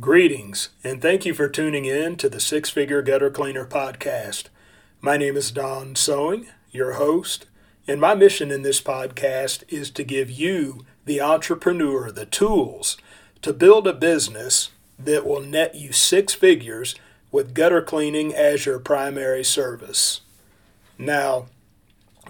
Greetings, and thank you for tuning in to the Six Figure Gutter Cleaner podcast. My name is Don Sewing, your host, and my mission in this podcast is to give you, the entrepreneur, the tools to build a business that will net you six figures with gutter cleaning as your primary service. Now,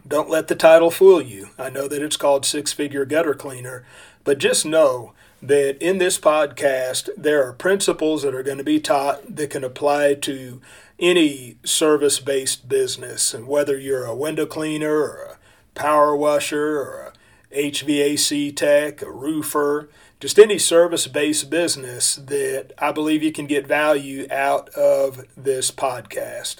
don't let the title fool you. I know that it's called Six Figure Gutter Cleaner, but just know that in this podcast, there are principles that are going to be taught that can apply to any service based business. And whether you're a window cleaner or a power washer or a HVAC tech, a roofer, just any service based business that I believe you can get value out of this podcast.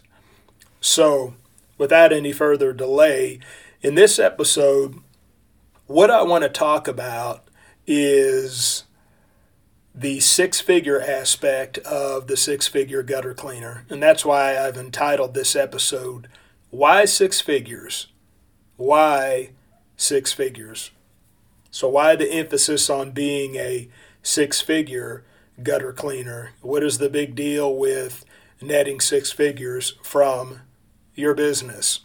So, without any further delay, in this episode, what I want to talk about is the six figure aspect of the six figure gutter cleaner. And that's why I've entitled this episode, Why Six Figures? Why Six Figures? So, why the emphasis on being a six figure gutter cleaner? What is the big deal with netting six figures from your business?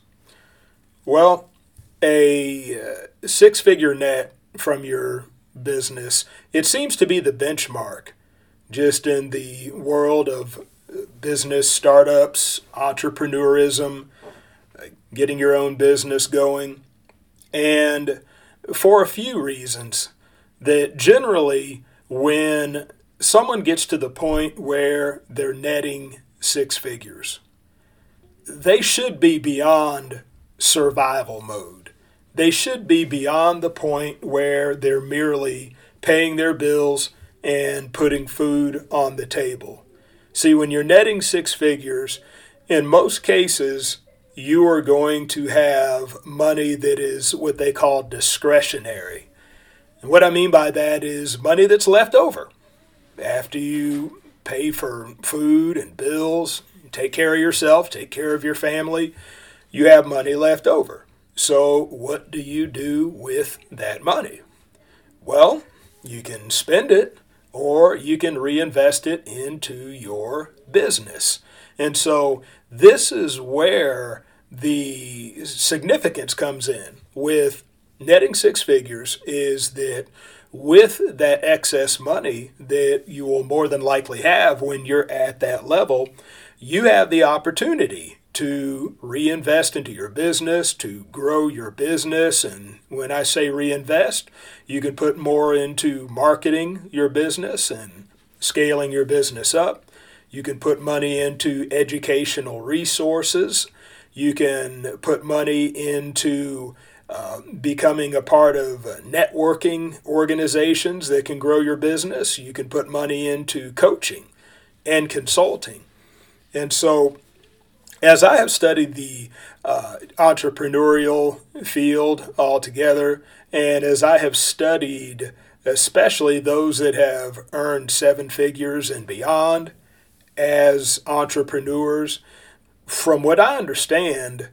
Well, a uh, six figure net from your business. It seems to be the benchmark just in the world of business startups, entrepreneurism, getting your own business going. And for a few reasons, that generally when someone gets to the point where they're netting six figures, they should be beyond survival mode they should be beyond the point where they're merely paying their bills and putting food on the table. See, when you're netting six figures, in most cases, you are going to have money that is what they call discretionary. And what I mean by that is money that's left over after you pay for food and bills, take care of yourself, take care of your family, you have money left over. So, what do you do with that money? Well, you can spend it or you can reinvest it into your business. And so, this is where the significance comes in with netting six figures is that with that excess money that you will more than likely have when you're at that level, you have the opportunity to reinvest into your business, to grow your business. And when I say reinvest, you can put more into marketing your business and scaling your business up. You can put money into educational resources. You can put money into uh, becoming a part of networking organizations that can grow your business. You can put money into coaching and consulting. And so as I have studied the uh, entrepreneurial field altogether, and as I have studied especially those that have earned seven figures and beyond as entrepreneurs, from what I understand,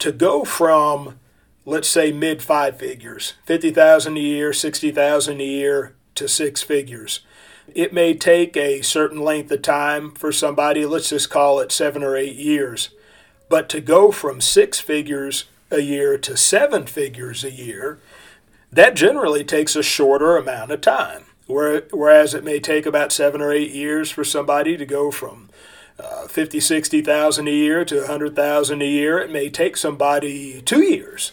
to go from let's say mid five figures, 50,000 a year, 60,000 a year to six figures it may take a certain length of time for somebody, let's just call it seven or eight years. But to go from six figures a year to seven figures a year, that generally takes a shorter amount of time. Whereas it may take about seven or eight years for somebody to go from uh, 50, 60,000 a year to 100,000 a year, it may take somebody two years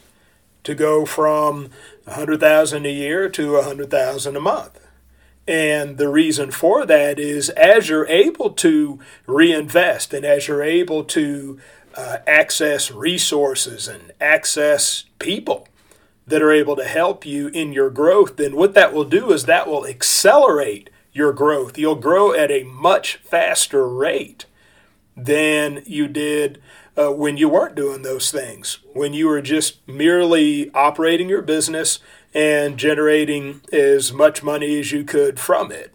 to go from 100,000 a year to 100,000 a month. And the reason for that is as you're able to reinvest and as you're able to uh, access resources and access people that are able to help you in your growth, then what that will do is that will accelerate your growth. You'll grow at a much faster rate than you did uh, when you weren't doing those things, when you were just merely operating your business and generating as much money as you could from it.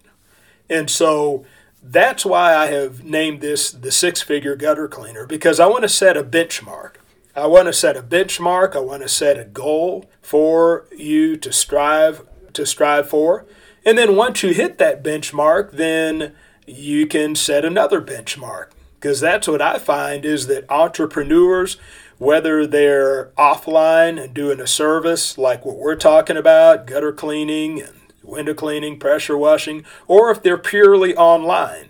And so that's why I have named this the six figure gutter cleaner because I want to set a benchmark. I want to set a benchmark, I want to set a goal for you to strive to strive for. And then once you hit that benchmark, then you can set another benchmark because that's what I find is that entrepreneurs, whether they're offline and doing a service like what we're talking about, gutter cleaning and window cleaning, pressure washing, or if they're purely online,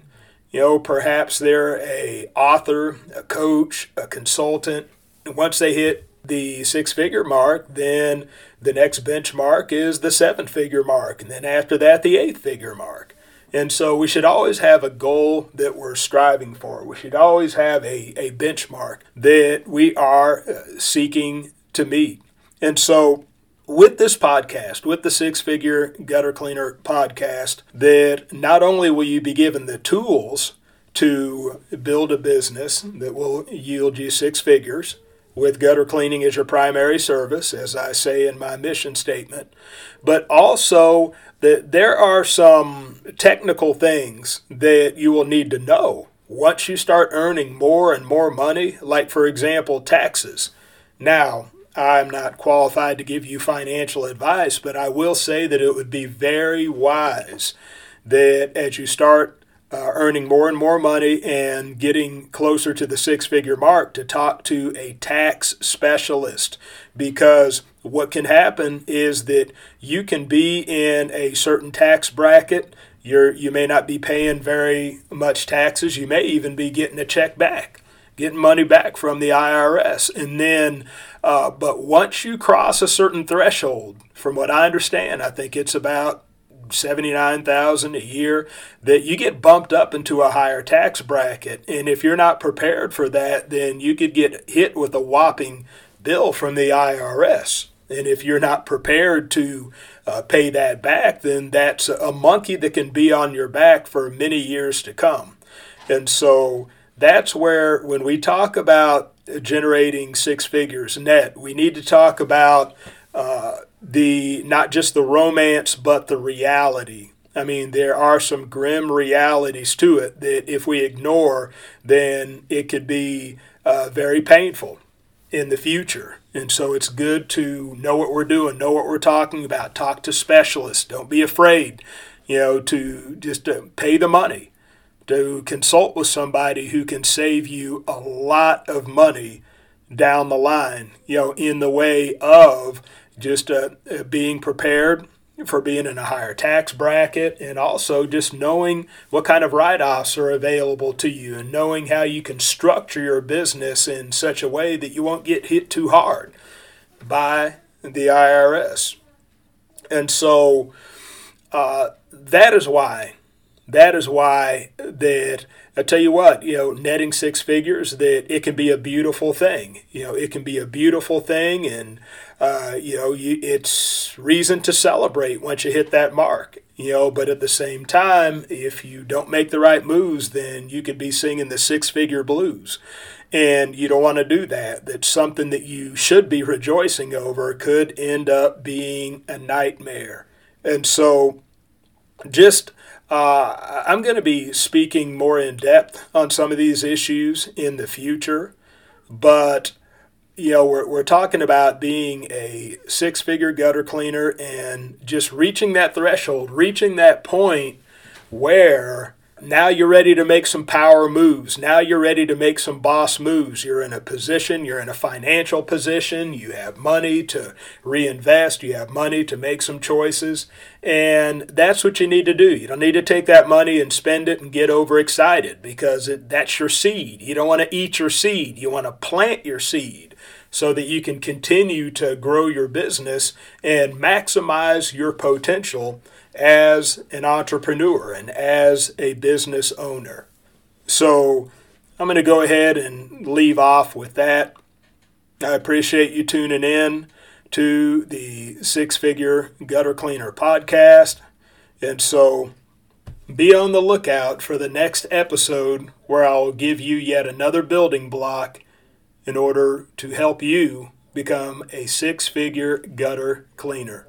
you know, perhaps they're a author, a coach, a consultant. Once they hit the six figure mark, then the next benchmark is the seven figure mark. And then after that, the eight figure mark. And so we should always have a goal that we're striving for. We should always have a, a benchmark that we are uh, seeking to meet. And so with this podcast, with the Six Figure Gutter Cleaner podcast, that not only will you be given the tools to build a business that will yield you six figures, with gutter cleaning as your primary service, as I say in my mission statement, but also that there are some technical things that you will need to know once you start earning more and more money, like, for example, taxes. Now, I'm not qualified to give you financial advice, but I will say that it would be very wise that as you start uh, earning more and more money and getting closer to the six figure mark to talk to a tax specialist. Because what can happen is that you can be in a certain tax bracket. You're you may not be paying very much taxes. You may even be getting a check back getting money back from the IRS and then uh, but once you cross a certain threshold, from what I understand, I think it's about 79,000 a year that you get bumped up into a higher tax bracket. And if you're not prepared for that then you could get hit with a whopping bill from the IRS and if you're not prepared to uh, pay that back then that's a monkey that can be on your back for many years to come. And so that's where when we talk about generating six figures net. We need to talk about uh, the not just the romance, but the reality. I mean, there are some grim realities to it that if we ignore, then it could be uh, very painful in the future. And so it's good to know what we're doing, know what we're talking about, talk to specialists. Don't be afraid, you know, to just uh, pay the money to consult with somebody who can save you a lot of money down the line, you know, in the way of just uh, uh, being prepared for being in a higher tax bracket and also just knowing what kind of write offs are available to you and knowing how you can structure your business in such a way that you won't get hit too hard by the IRS. And so uh, that is why that is why that I tell you what, you know, netting six figures, that it can be a beautiful thing. You know, it can be a beautiful thing, and uh, you know, you, it's reason to celebrate once you hit that mark. You know, but at the same time, if you don't make the right moves, then you could be singing the six-figure blues, and you don't want to do that. That's something that you should be rejoicing over. Could end up being a nightmare, and so just uh, I'm going to be speaking more in depth on some of these issues in the future, but you know we're, we're talking about being a six figure gutter cleaner and just reaching that threshold, reaching that point where now you're ready to make some power moves. Now you're ready to make some boss moves. You're in a position, you're in a financial position, you have money to reinvest, you have money to make some choices, and that's what you need to do. You don't need to take that money and spend it and get overexcited because it, that's your seed. You don't want to eat your seed, you want to plant your seed so that you can continue to grow your business and maximize your potential as an entrepreneur and as a business owner. So I'm going to go ahead and leave off with that. I appreciate you tuning in to the Six Figure Gutter Cleaner podcast. And so be on the lookout for the next episode where I'll give you yet another building block in order to help you become a six figure gutter cleaner.